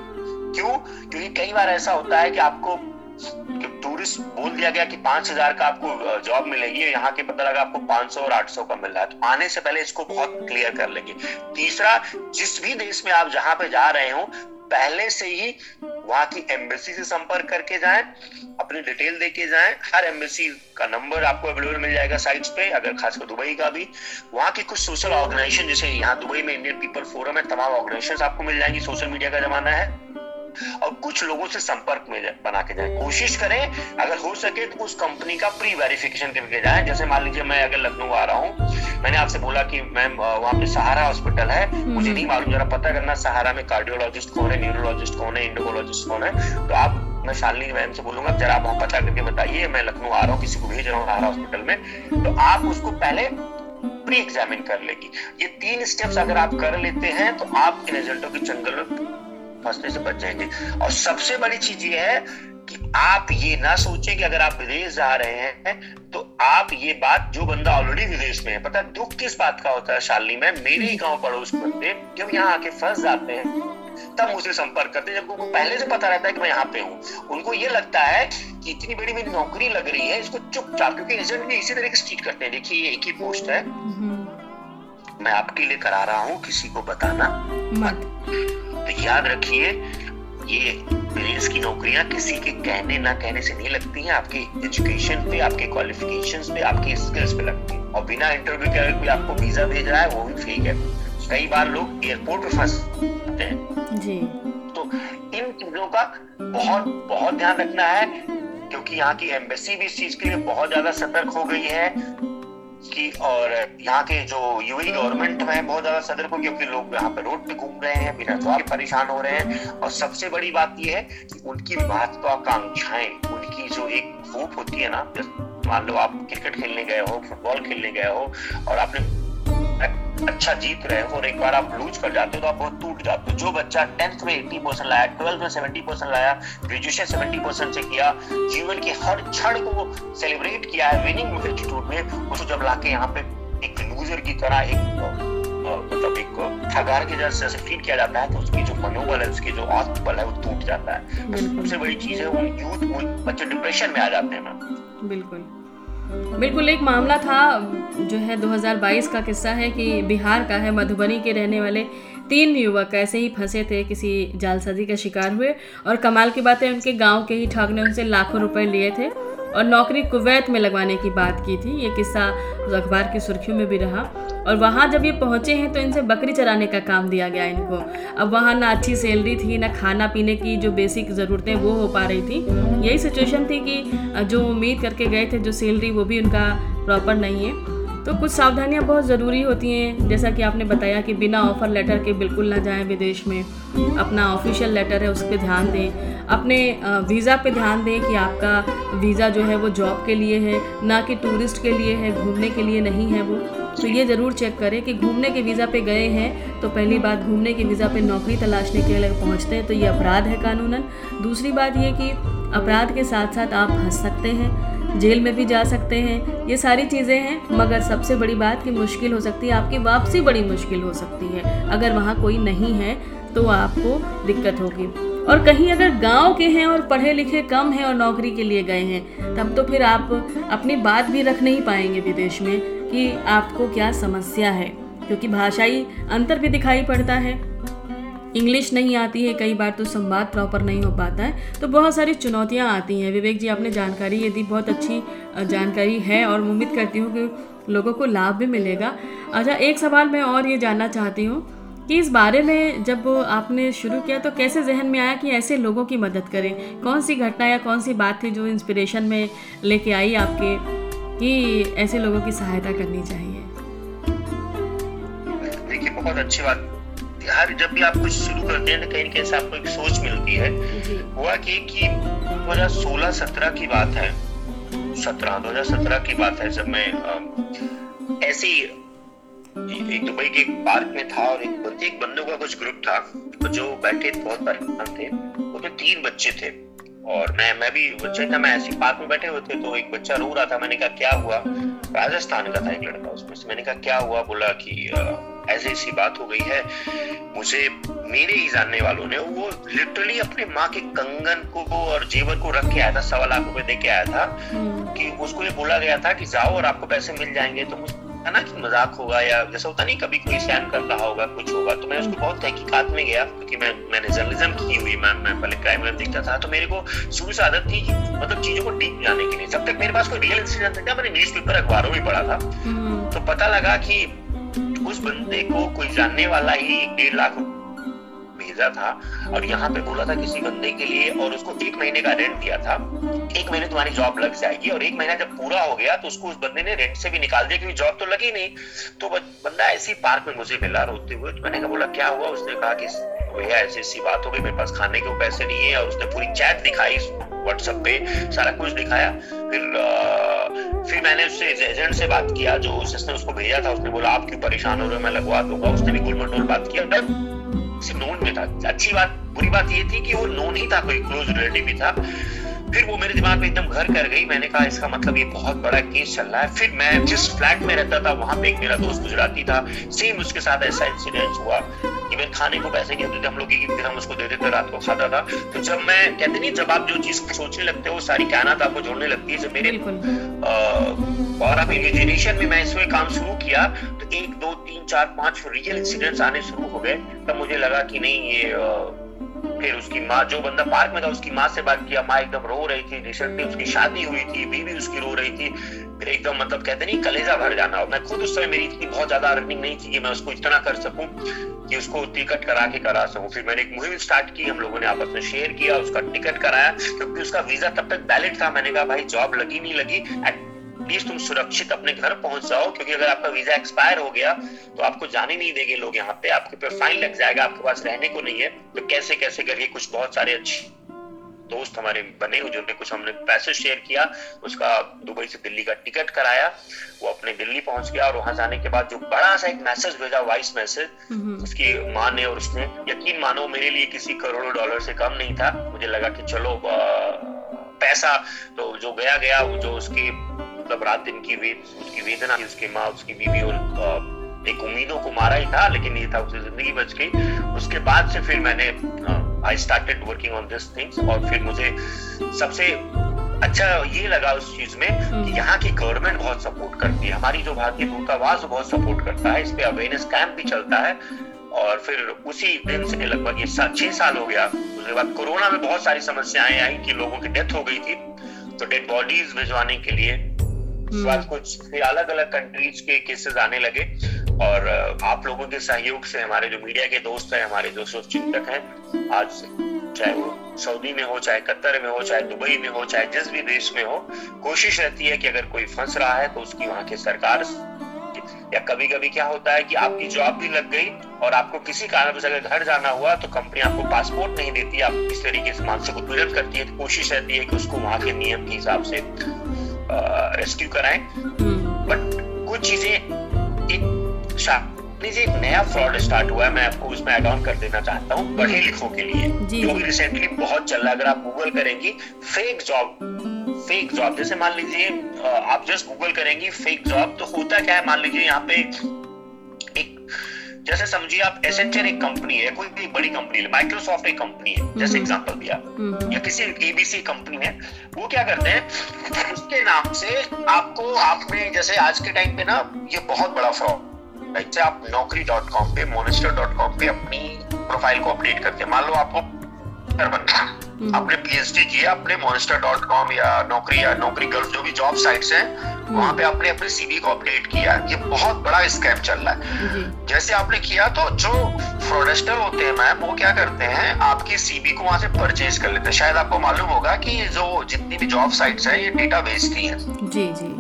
क्यों? क्योंकि कई बार ऐसा होता है कि आपको नोटिस बोल दिया गया कि पाँच हज़ार का आपको जॉब मिलेगी, यहाँ के पता लगा आपको पाँच सौ और आठ सौ का मिल रहा है। तो आने से पहले इसको बहुत क्लियर कर लेंगे। तीसरा, जिस भी देश में आप जहाँ पे जा रहे हो, पहले से ही वहाँ की एम्बेसी से संपर्क करके जाएँ, अपनी डिटेल देके जाएँ। हर एम्बेसी का नंबर आपको अवेलेबल मिल जाएगा साइट्स पे, अगर खासकर दुबई का भी। वहाँ की कुछ सोशल ऑर्गेनाइजेशन जैसे यहाँ दुबई में इंडियन पीपल फोरम है, तमाम ऑर्गेनाइजेशन आपको मिल जाएँगी सोशल मीडिया का जमाना है। और कुछ लोगों से संपर्क में बना के जाए। कोशिश करें अगर हो सके तो उस कंपनी का प्री वेरिफिकेशन करके जाए। जैसे मान लीजिए मैं अगर लखनऊ आ रहा हूँ मैंने आपसे बोला कि मैम वहाँ पे सहारा हॉस्पिटल है। मुझे नहीं मालूम जरा पता करना सहारा में कार्डियोलॉजिस्ट कौन है न्यूरोलॉजिस्ट कौन है इंडोकोलॉजिस्ट कौन है। तो आप मैं शालिनी मैम से बोलूँगा जरा आप पता करके बताइए मैं लखनऊ आ रहा हूँ किसी को भेज रहा हूँ सहारा हॉस्पिटल में। तो आप उसको पहले प्री एग्जामिन कर लेगी। ये तीन स्टेप्स अगर आप कर लेते हैं तो आप इन रिजल्टों के चंगल में फंसने से बच जाएँगे। और सबसे बड़ी चीज़ ये है कि आप ये ना सोचें कि अगर आप विदेश जा रहे हैं तो आप ये बात जो बंदा ऑलरेडी विदेश में है पता दुख किस बात का होता है शालिनी में? मेरे ही गाँव पड़ोस बंदे जब यहाँ आके फंस जाते हैं तब मुझसे संपर्क करते हैं। जब उनको पहले से पता रहता है कि मैं यहाँ पे हूँ उनको ये लगता है कि इतनी बड़ी मेरी नौकरी लग रही है इसको चुपचाप क्योंकि एजेंट भी इसी तरीके से ट्रीट करते हैं। देखिए एक ही पोस्ट है। मैं आपके लिए करा रहा हूँ किसी को बताना। मत। तो याद रखिए ये विदेश की नौकरियाँ किसी के कहने ना कहने से नहीं लगती हैं आपके एजुकेशन पे आपके क्वालिफिकेशंस पे आपके स्किल्स पे लगती हैं। और बिना इंटरव्यू के अगर कोई आपको वीज़ा भेज रहा है वो भी फेक है। कई बार लोग एयरपोर्ट पर फंस जाते हैं। जी। तो इन चीज़ों का बहुत बहुत ध्यान रखना है क्योंकि यहाँ की एम्बेसी भी इस चीज़ के लिए बहुत ज़्यादा सतर्क हो गई है। की और यहाँ के जो यूएई गवर्नमेंट है बहुत ज़्यादा सदर को क्योंकि लोग यहाँ पे रोड पे घूम रहे हैं, बिना जॉब परेशान हो रहे हैं। और सबसे बड़ी बात यह है कि उनकी महत्वाकांक्षाएँ उनकी जो एक होप होती है ना मान लो आप क्रिकेट खेलने गए हो फुटबॉल खेलने गए हो, और आपने अच्छा जीत रहे हो और एक बार आप लूज कर जाते हो तो आप बहुत टूट जाते हो। जो बच्चा टेंथ में एट्टी परसेंट लाया ट्वेल्थ में सेवेंटी परसेंट लाया ग्रेजुएशन सेवेंटी परसेंट से किया जीवन के हर क्षण को सेलिब्रेट किया है विनिंग एटीट्यूड में उसको जब लाके यहाँ पे एक लूजर की तरह एक मतलब एक ठगार के जैसे ट्रीट किया जाता है तो उसकी जो मनोबल है उसकी जो आत्मबल है वो टूट जाता है। सबसे बड़ी चीज़ है वो यूथ बच्चे डिप्रेशन में आ जाते हैं बिल्कुल। बिल्कुल, एक मामला था, जो है 2022 का किस्सा है कि बिहार का है, मधुबनी के रहने वाले तीन युवक ऐसे ही फंसे थे, किसी जालसाजी का शिकार हुए और कमाल की बात है उनके गाँव के ही ठग ने उनसे लाखों रुपए लिए थे। और नौकरी कुवैत में लगवाने की बात की थी। ये किस्सा अखबार की सुर्खियों में भी रहा। और वहाँ जब ये पहुँचे हैं तो इनसे बकरी चराने का काम दिया गया इनको। अब वहाँ ना अच्छी सैलरी थी, ना खाना पीने की जो बेसिक ज़रूरतें वो हो पा रही थी। यही सिचुएशन थी कि जो उम्मीद करके गए थे, जो सैलरी वो भी उनका प्रॉपर नहीं है। तो कुछ सावधानियाँ बहुत ज़रूरी होती हैं। जैसा कि आपने बताया कि बिना ऑफ़र लेटर के बिल्कुल ना जाएँ विदेश में। अपना ऑफिशियल लेटर है, उस पर ध्यान दें। अपने वीज़ा पे ध्यान दें कि आपका वीज़ा जो है वो जॉब के लिए है, ना कि टूरिस्ट के लिए है, घूमने के लिए नहीं है वो। तो ये ज़रूर चेक करें कि घूमने के वीज़ा पे गए हैं तो पहली बात घूमने के वीज़ा पे नौकरी तलाशने के लिए पहुँचते हैं तो ये अपराध है कानूनन। दूसरी बात ये कि अपराध के साथ साथ आप हंस सकते हैं। जेल में भी जा सकते हैं। ये सारी चीज़ें हैं, मगर सबसे बड़ी बात कि मुश्किल हो सकती है, आपकी वापसी बड़ी मुश्किल हो सकती है। अगर वहाँ कोई नहीं है तो आपको दिक्कत होगी। और कहीं अगर गाँव के हैं और पढ़े लिखे कम हैं और नौकरी के लिए गए हैं, तब तो फिर आप अपनी बात भी रख नहीं पाएँगे विदेश में कि आपको क्या समस्या है, क्योंकि भाषाई अंतर भी दिखाई पड़ता है। इंग्लिश नहीं आती है, कई बार तो संवाद प्रॉपर नहीं हो पाता है। तो बहुत सारी चुनौतियाँ आती हैं। विवेक जी, आपने जानकारी ये दी बहुत अच्छी जानकारी है और उम्मीद करती हूँ कि लोगों को लाभ भी मिलेगा। अच्छा एक सवाल मैं और ये जानना चाहती हूँ कि इस बारे में जब आपने शुरू किया तो कैसे जहन में आया कि ऐसे लोगों की मदद करें? कौन सी घटना या कौन सी बात थी जो इंस्पिरेशन में लेके आई आपके कि ऐसे लोगों की सहायता करनी चाहिए? देखिए, बहुत अच्छी बात हर जब भी आप कुछ शुरू करते हैं तो कहीं ना कहीं से आपको एक सोच मिलती है। हुआ कि कि 2016-17 की बात है। 17 2017 की बात है जब मैं ऐसे एक दुबई के एक पार्क में था और एक एक बंदों का कुछ ग्रुप था जो बैठे बहुत परेशान थे। उसमें तीन बच्चे थे और मैं मैं भी बच्चे था मैं ऐसे पार्क में बैठे हुए थे तो एक बच्चा रो रहा था। मैंने कहा क्या हुआ? राजस्थान का था एक लड़का उसमें से। मैंने कहा क्या हुआ? बोला कि ऐसी ऐसी बात हो गई है। मुझे मेरे ही जानने वालों ने वो लिटरली अपने माँ के कंगन को और जेवर को रख के आया था सवा लाख रुपए दे के आया था हम्म। कि उसको ये बोला गया था कि जाओ और आपको पैसे मिल जाएँगे। तो मुझे ना कि मज़ाक होगा या जैसा होता नहीं कभी कोई स्कैम कर रहा होगा कुछ होगा। तो मैं उसको बहुत तहकीकात में गया क्योंकि मैं मैंने जर्नलिज्म की हुई मैं मैं पहले क्राइम में देखता था। तो मेरे को शुरू से आदत थी मतलब चीज़ों को डीप जाने के लिए। जब तक मेरे पास कोई रियल इंसिडेंट था मैंने न्यूज़ पेपर अखबारों में पढ़ा था। हम्म। तो पता लगा कि उस बंदे को कोई जानने वाला ही एक डेढ़ लाख भेजा था और यहाँ पे बोला था किसी बंदे के लिए और उसको एक महीने का रेंट दिया था। एक महीने तुम्हारी जॉब लग जाएगी और एक महीना जब पूरा हो गया तो उसको उस बंदे ने रेंट से भी निकाल दिया क्योंकि जॉब तो लगी नहीं। तो बंदा ऐसी पार्क में मुझे मिला रोते हुए। तो मैंने कहा, बोला, क्या हुआ? उसने कहा कि भैया ऐसी ऐसी बात हो गई मेरे पास खाने के पैसे नहीं है और उसने पूरी चैट दिखाई व्हाट्सएप पे सारा कुछ दिखाया। फिर आ, फिर मैंने उससे एजेंट से बात किया जो जिसने उसको भेजा था। उसने बोला आप क्यों परेशान हो रहे हो? मैं लगवा दूँगा। उसने भी गुलमटोल बात किया। सिर्फ़ नोन में था। अच्छी बात बुरी बात ये थी कि वो नोन ही था कोई क्लोज रिलेटिव भी था। फिर वो मेरे दिमाग में एकदम घर कर गई। मैंने कहा इसका मतलब ये बहुत बड़ा केस चल रहा है। फिर मैं जिस फ्लैट में रहता था वहाँ पे एक मेरा दोस्त गुजराती था। सेम उसके साथ ऐसा इंसिडेंट हुआ इवन खाने को पैसे कहते थे हम लोग एक दिन हम उसको दे देते रात को खाता था। तो जब मैं कहते नहीं जब आप जो चीज़ सोचने लगते हो सारी कायनात आपको जोड़ने लगती है। जब मेरे और अब इमेजिनेशन में मैं इसमें काम शुरू किया तो एक दो तीन चार पाँच रियल इंसिडेंट्स आने शुरू हो गए। तब मुझे लगा कि नहीं ये फिर उसकी माँ, जो बंदा पार्क में था, उसकी माँ से बात किया। माँ एकदम रो रही थी रिसेंटली उसकी शादी हुई थी, बीवी उसकी रो रही थी। फिर एकदम मतलब कहते नहीं, कलेजा भर जाना। मैं खुद उस समय मेरी इतनी बहुत ज़्यादा अर्निंग नहीं थी कि मैं उसको इतना कर सकूँ कि उसको टिकट करा के करा सकूँ। फिर मैंने एक मुहिम स्टार्ट की, हम लोगों ने आपस में शेयर किया, उसका टिकट कराया। क्योंकि उसका वीज़ा तब तक वैलिड था, मैंने कहा, भाई जॉब लगी नहीं लगी एटलीस्ट तुम सुरक्षित अपने घर पहुँच जाओ क्योंकि अगर आपका वीज़ा एक्सपायर हो गया तो आपको जाने नहीं देंगे लोग यहाँ पे। आपके ऊपर फाइन लग जाएगा आपके पास रहने को नहीं है। तो कैसे कैसे करके कुछ बहुत सारे अच्छे दोस्त हमारे बने हुए जिनने कुछ हमने पैसे शेयर किया उसका दुबई से दिल्ली का टिकट कराया वो अपने दिल्ली पहुँच गया और वहाँ जाने के बाद जो बड़ा सा एक मैसेज भेजा वॉइस मैसेज उसकी माँ ने और उसने यकीन मानो मेरे लिए किसी करोड़ों डॉलर से कम नहीं था। मुझे लगा कि चलो पैसा तो जो गया गया जो उसकी मतलब रात दिन की वे, उसकी वेदना उसकी माँ उसकी बीवी और एक उम्मीदों को मारा ही था लेकिन ये था उसे ज़िंदगी बच गई। उसके बाद से फिर मैंने I started working on this things और फिर मुझे सबसे अच्छा ये लगा उस चीज़ में कि हम्म। यहाँ की गवर्नमेंट बहुत सपोर्ट करती है। हमारी जो भारतीय दूतावास बहुत सपोर्ट करता है इस पे अवेयरनेस कैंप भी चलता है और फिर उसी दिन से लगभग ये छह साल हो गया। उसके बाद कोरोना में बहुत सारी समस्याएँ आई कि लोगों की डेथ हो गई थी। तो डेड बॉडीज भिजवाने के लिए उसके बाद कुछ फिर अलग अलग कंट्रीज़ के केसेस आने लगे। और आप लोगों के सहयोग से हमारे जो मीडिया के दोस्त हैं, हमारे जो चिंतक हैं, आज से चाहे वो सऊदी में हो, चाहे कतर में हो, चाहे दुबई में हो, चाहे जिस भी देश में हो, कोशिश रहती है कि अगर कोई फंस रहा है तो उसकी वहाँ की सरकार या कभी कभी क्या होता है कि आपकी जॉब भी लग गई और आपको किसी कारण से अगर घर जाना हुआ तो कंपनी आपको पासपोर्ट नहीं देती, आप इस तरीके से मानसिक उत्पीड़न करती है तो कोशिश रहती है कि उसको वहाँ के नियम के हिसाब से रेस्क्यू कराएँ। बट कुछ चीज़ें एक एक नया फ्रॉड स्टार्ट हुआ है मैं आपको उसमें एड ऑन कर देना चाहता हूँ पढ़े लिखों के लिए। जो भी रिसेंटली बहुत चल रहा है अगर आप गूगल करेंगी फेक जॉब फेक जॉब जैसे मान लीजिए आप जस्ट गूगल करेंगी फेक जॉब तो होता क्या है? मान लीजिए यहाँ पे जैसे समझिए आप एसेंचर एक कंपनी है कोई भी बड़ी कंपनी है माइक्रोसॉफ्ट एक कंपनी है जैसे एग्जांपल हम्म। दिया हम्म। या किसी एबीसी कंपनी है वो क्या करते हैं उसके नाम से आपको आपने जैसे आज के टाइम पे ना ये बहुत बड़ा फ्रॉड लाइक आप नौकरी डॉट कॉम पे मोनिस्टर डॉट कॉम पे अपनी प्रोफ़ाइल को अपडेट करते हैं मान लो आपको बनना हम्म। आपने पीएचडी किया अपने मोनिस्टर डॉट कॉम या नौकरी या नौकरी गर्ल्स जो भी जॉब साइट्स हैं वहाँ पे आपने अपने सीवी को अपडेट किया। ये बहुत बड़ा स्कैम चल रहा है। जैसे आपने किया तो जो फ्रॉडेस्टर होते हैं मैम वो क्या करते हैं आपकी सीवी को वहाँ से परचेज कर लेते हैं। शायद आपको मालूम होगा कि जो जितनी भी जॉब साइट्स है ये डेटा बेचती है जी जी।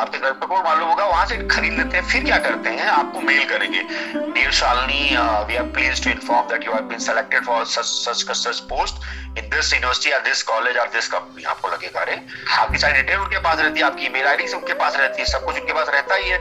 आपके घर पे कौन मालूम होगा, वहाँ से खरीद लेते हैं, फिर क्या करते हैं, आपको मेल करेंगे। Dear Shalini we are please to inform that you have been selected for such such post in this university और दिस कॉलेज और दिस कंपनी आपको लगेगा अरे आपकी सारी डिटेल उनके पास रहती है, आपकी मेल आईडी उनके पास रहती है, सब कुछ उनके पास रहता ही है।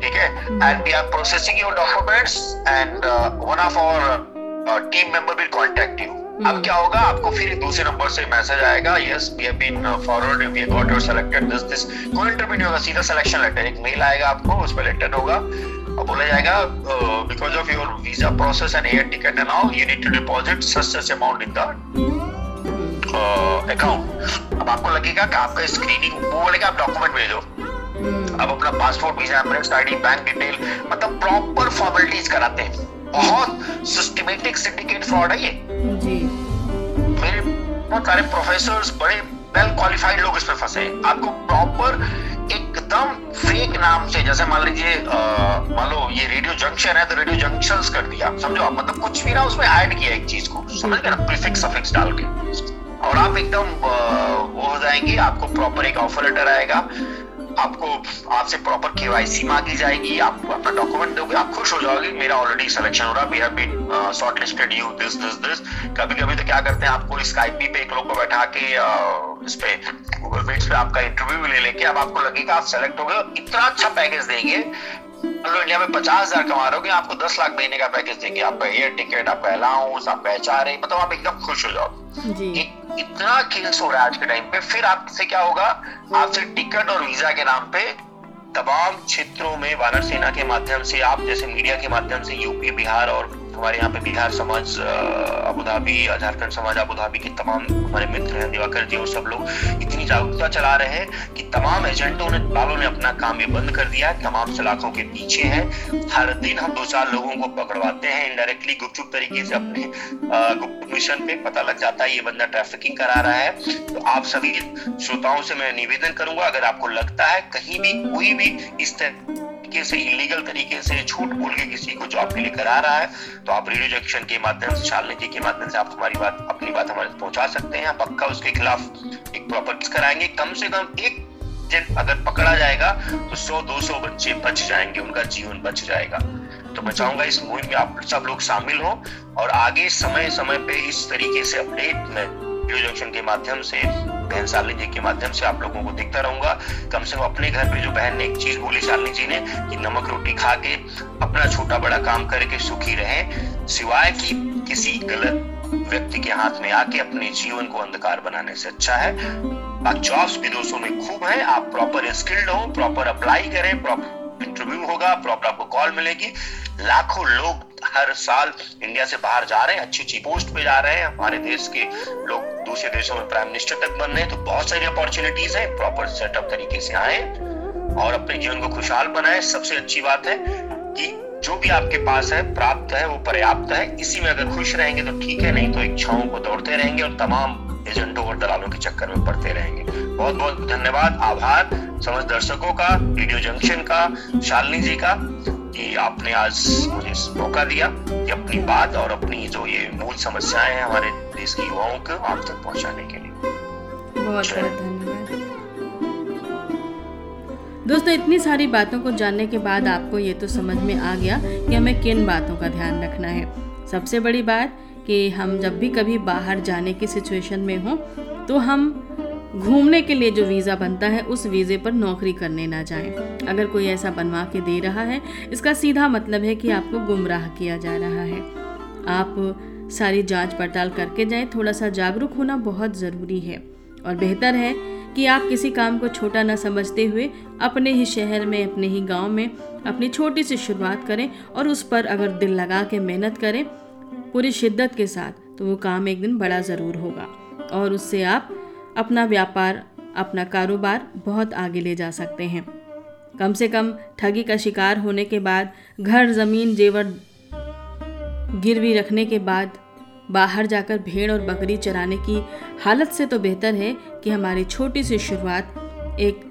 ठीक है? And we are processing your documents and one of our team member will contact you अब क्या होगा? आपको फिर दूसरे नंबर से मैसेज आएगा yes we have been forward we got your selected this this कोई इंटरव्यू नहीं होगा सीधा सिलेक्शन लेटर एक मेल आएगा आपको, उस पर लेटर होगा। और बोला जाएगा because of your visa process and air ticket and all you need to deposit such such amount in the account अब आपको लगेगा कि आपका स्क्रीनिंग वो बोलेगा, आप डॉक्यूमेंट भेजो। अब अपना passport visa Emirates ID bank detail मतलब प्रॉपर फॉर्मेलिटीज कराते हैं। बहुत सिस्टमेटिक सिंडिकेट फ्रॉड है ये। जी। मेरे बहुत सारे प्रोफेसर्स बड़े वेल क्वालिफाइड लोग इसमें फंसे आपको प्रॉपर एकदम फेक नाम से जैसे मान लीजिए मान लो ये रेडियो जंक्शन है तो रेडियो जंक्शन कर दिया। समझो आप मतलब कुछ भी ना उसमें ऐड किया एक चीज़ को। समझ गए ना? प्रीफिक्स अफिक्स डाल के। और आप एकदम वो हो जाएँगे आपको प्रॉपर एक ऑफ़र लेटर आएगा। आपको आपसे प्रॉपर केवाईसी मांगी जाएगी आप अपना डॉक्यूमेंट दोगे आप खुश हो जाओगे मेरा ऑलरेडी सिलेक्शन हो रहा we have been shortlisted you this this this कभी कभी तो क्या करते हैं आपको स्काइप पे एक लोग को बैठा के uh, इस पे गूगल मीट्स पे आपका इंटरव्यू भी ले लेके अब आपको लगेगा आप सेलेक्ट हो गए इतना अच्छा पैकेज देंगे। इंडिया में पचास हज़ार कमा रहे हो आपको दस लाख महीने का पैकेज देंगे आपका एयर टिकट आपका अलाउंस आपका एच आर मतलब आप एकदम खुश हो जाओ इतना केस हो रहा है आज के टाइम पे। फिर आपसे क्या होगा? आपसे टिकट और वीज़ा के नाम पे तमाम क्षेत्रों में वानर सेना के माध्यम से, आप जैसे मीडिया के माध्यम से, यूपी, बिहार और हमारे यहाँ पे बिहार समाज अबू धाबी, झारखंड समाज, अबू धाबी के तमाम हमारे मित्र हैं, दिवाकर जी और सब लोग इतनी जागरूकता चला रहे हैं कि तमाम एजेंटों ने वालों ने अपना काम ये बंद कर दिया है। तमाम सलाखों के पीछे हैं। हर दिन हम दो चार लोगों को पकड़वाते हैं इनडायरेक्टली गुपचुप तरीके से अपने मिशन पे पता लग जाता है ये बंदा ट्रैफिकिंग करा रहा है। तो आप सभी श्रोताओं से मैं निवेदन करूँगा, अगर आपको लगता है कहीं भी कोई भी इस तरह तरीके से इलीगल तरीके से झूठ बोल के किसी को जॉब के लिए करा रहा है तो आप रेडियो जंक्शन के माध्यम से शाल के माध्यम से आप हमारी बात, अपनी बात हमारे पहुँचा सकते हैं। पक्का उसके खिलाफ एक प्रॉपर कराएँगे। कम से कम एक दिन अगर पकड़ा जाएगा तो 100-200 बच्चे बच जाएँगे, उनका जीवन बच जाएगा। तो मैं चाहूँगा इस मुहिम में आप सब लोग शामिल हो और आगे समय समय पे इस तरीके से अपडेट रेडियो जंक्शन के माध्यम से बहन शालिनी जी के माध्यम से आप लोगों को देखता रहूँगा। कम से कम अपने घर पे जो बहन ने एक चीज़ बोली, शालिनी जी ने, कि नमक रोटी खा के अपना छोटा बड़ा काम करके सुखी रहे, सिवाय कि किसी गलत व्यक्ति के हाथ में आके अपने जीवन को अंधकार बनाने से अच्छा है। जॉब्स विदेशों में खूब है, आप प्रॉपर स्किल्ड हो प्रॉपर अप्लाई करें प्रॉपर इंटरव्यू होगा प्रॉपर आपको कॉल मिलेगी। लाखों लोग हर साल इंडिया से बाहर जा रहे हैं, अच्छी अच्छी पोस्ट पे जा रहे हैं। हमारे देश के लोग दूसरे देशों में प्राइम मिनिस्टर तक बन रहे हैं तो बहुत सारी अपॉर्चुनिटीज़ है प्रॉपर सेटअप तरीके से आए और अपने जीवन को खुशहाल बनाए। सबसे अच्छी बात है कि जो भी आपके पास है, प्राप्त है, वो पर्याप्त है। इसी में अगर खुश रहेंगे तो ठीक है, नहीं तो इच्छाओं को दौड़ते रहेंगे और तमाम एजेंटों और दलालों के चक्कर में पड़ते रहेंगे। बहुत बहुत धन्यवाद, आभार। समझ दर्शकों का रेडियो जंक्शन का शालिनी जी का। कि आपने आज मुझे मौका दिया कि अपनी बात और अपनी जो ये मूल समस्याएँ हैं हमारे देश के युवाओं को आप तक पहुँचाने के लिए। बहुत बहुत धन्यवाद। दोस्तों इतनी सारी बातों को जानने के बाद आपको ये तो समझ में आ गया कि हमें किन बातों का ध्यान रखना है। सबसे बड़ी बात कि हम जब भी कभी बाहर जाने की सिचुएशन में हों तो हम घूमने के लिए जो वीज़ा बनता है, उस वीज़े पर नौकरी करने ना जाएँ। अगर कोई ऐसा बनवा के दे रहा है, इसका सीधा मतलब है कि आपको गुमराह किया जा रहा है। आप सारी जाँच पड़ताल करके जाएँ थोड़ा सा जागरूक होना बहुत ज़रूरी है। और बेहतर है कि आप किसी काम को छोटा ना समझते हुए अपने ही शहर में, अपने ही गाँव में अपनी छोटी सी शुरुआत करें और उस पर अगर दिल लगा के मेहनत करें पूरी शिद्दत के साथ तो वो काम एक दिन बड़ा ज़रूर होगा। और उससे आप अपना व्यापार, अपना कारोबार बहुत आगे ले जा सकते हैं। कम से कम ठगी का शिकार होने के बाद, घर ज़मीन जेवर गिरवी रखने के बाद, बाहर जाकर भेड़ और बकरी चराने की हालत से तो बेहतर है कि हमारी छोटी सी शुरुआत एक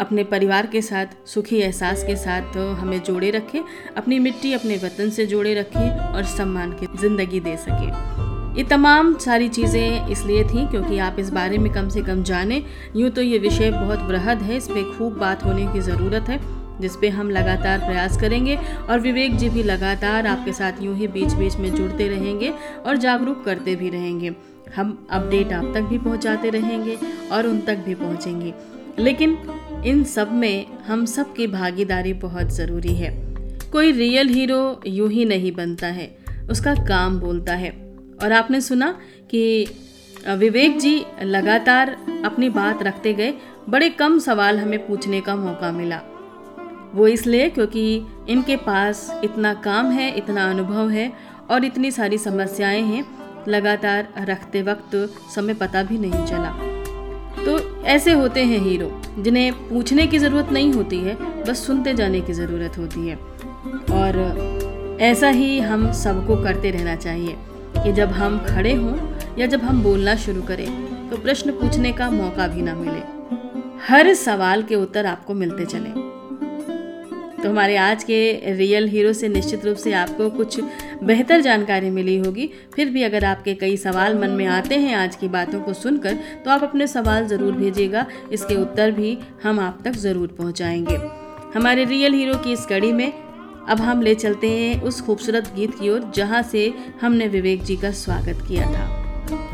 अपने परिवार के साथ, सुखी एहसास के साथ तो हमें जोड़े रखें, अपनी मिट्टी अपने वतन से जोड़े रखें और सम्मान की ज़िंदगी दे सकें। ये तमाम सारी चीज़ें इसलिए थी क्योंकि आप इस बारे में कम से कम जानें। यूँ तो ये विषय बहुत बृहद है, इस पर खूब बात होने की ज़रूरत है, जिस पे हम लगातार प्रयास करेंगे और विवेक जी भी लगातार आपके साथ यूँ ही बीच बीच में जुड़ते रहेंगे और जागरूक करते भी रहेंगे। हम अपडेट आप तक भी पहुंचाते रहेंगे और उन तक भी पहुँचेंगे। लेकिन इन सब में हम सब की भागीदारी बहुत ज़रूरी है। कोई रियल हीरो यूँ ही नहीं बनता है, उसका काम बोलता है। और आपने सुना कि विवेक जी लगातार अपनी बात रखते गए। बड़े कम सवाल हमें पूछने का मौका मिला। वो इसलिए क्योंकि इनके पास इतना काम है, इतना अनुभव है और इतनी सारी समस्याएँ हैं, लगातार रखते वक्त समय पता भी नहीं चला। तो ऐसे होते हैं हीरो, जिन्हें पूछने की ज़रूरत नहीं होती है, बस सुनते जाने की ज़रूरत होती है। और ऐसा ही हम सबको करते रहना चाहिए। कि जब हम खड़े हों या जब हम बोलना शुरू करें तो प्रश्न पूछने का मौका भी ना मिले। हर सवाल के उत्तर आपको मिलते चले। तो हमारे आज के रियल हीरो से निश्चित रूप से आपको कुछ बेहतर जानकारी मिली होगी। फिर भी अगर आपके कई सवाल मन में आते हैं आज की बातों को सुनकर तो आप अपने सवाल ज़रूर भेजिएगा। इसके उत्तर भी हम आप तक ज़रूर पहुंचाएँगे। हमारे रियल हीरो की इस कड़ी में अब हम ले चलते हैं उस खूबसूरत गीत की ओर, जहाँ से हमने विवेक जी का स्वागत किया था।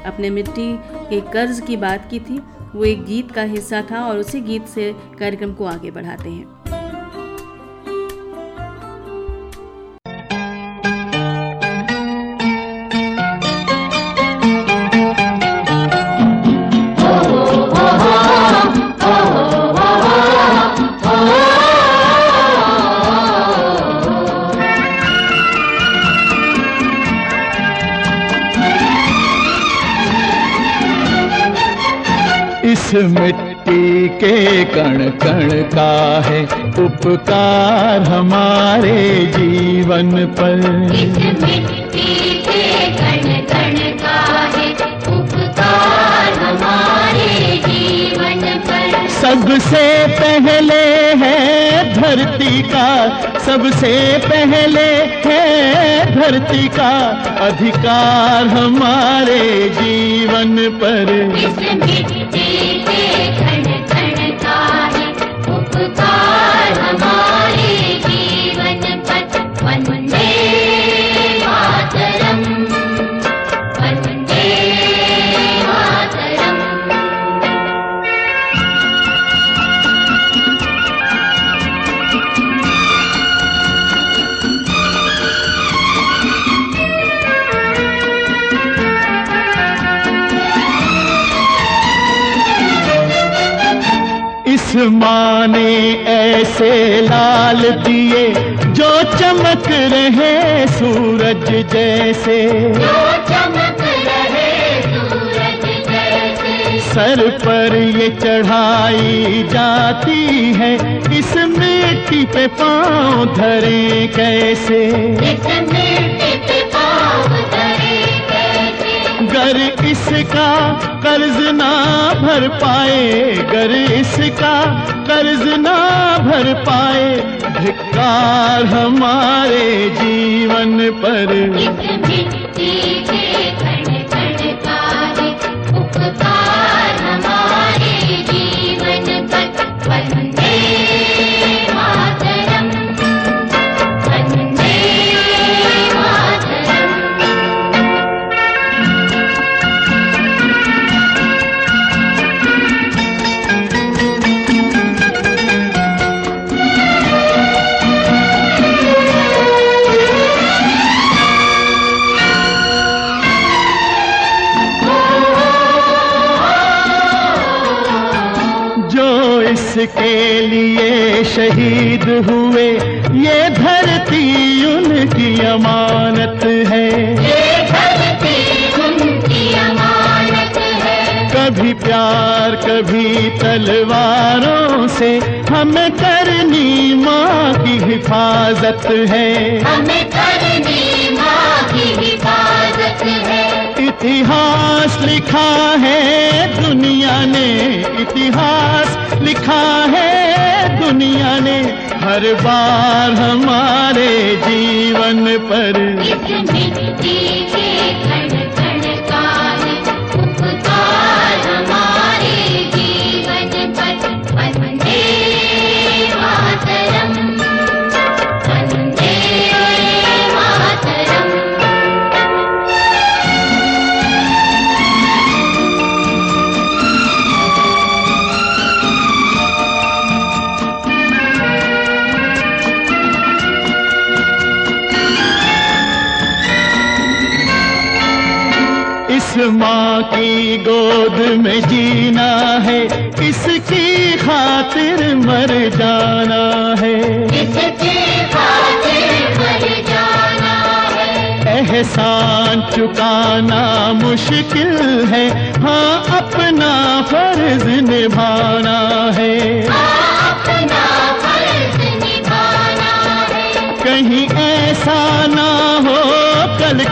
अपने मिट्टी के कर्ज की बात की थी, वो एक गीत का हिस्सा था और उसी गीत से कार्यक्रम को आगे बढ़ाते हैं। मिट्टी के कण कण का है उपकार हमारे जीवन पर। इस मिट्टी के कण कण का है उपकार हमारे जीवन पर। सबसे पहले है धरती का सबसे पहले है धरती का अधिकार हमारे जीवन पर। इस इस माँ ने ऐसे लाल दिए जो चमक रहे सूरज जैसे। जो चमक रहे सूरज जैसे। सर पर ये चढ़ाई जाती है इस मिट्टी पे पाँव धरे कैसे? इस मिट्टी गर इसका कर्ज ना भर पाए गर इसका कर्ज ना भर पाए, धिक्कार हमारे जीवन पर। इसके लिए शहीद हुए। ये धरती उनकी अमानत है। ये धरती उनकी अमानत है। कभी प्यार कभी तलवारों से हमें करनी माँ की हिफाजत है। हमें करनी माँ की हिफाजत है। इतिहास लिखा है दुनिया ने इतिहास लिखा है दुनिया ने हर बार हमारे जीवन पर। माँ की गोद में जीना है इसकी खातिर मर जाना है। इसके खातिर मर जाना है। एहसान चुकाना मुश्किल है हाँ अपना फ़र्ज़ निभाना है। अपना फ़र्ज़ निभाना है। कहीं ऐसा ना हो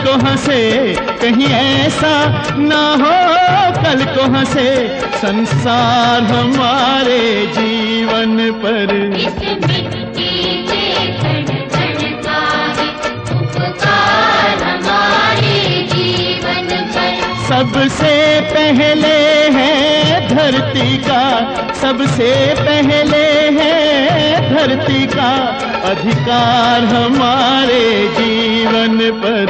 को हंसे कहीं ऐसा ना हो कल को हंसे संसार हमारे जीवन पर। इस मिट्टी के कण कण का उपकार हमारे जीवन पर। सबसे पहले है धरती का सबसे पहले है धरती का अधिकार हमारे जीवन पर।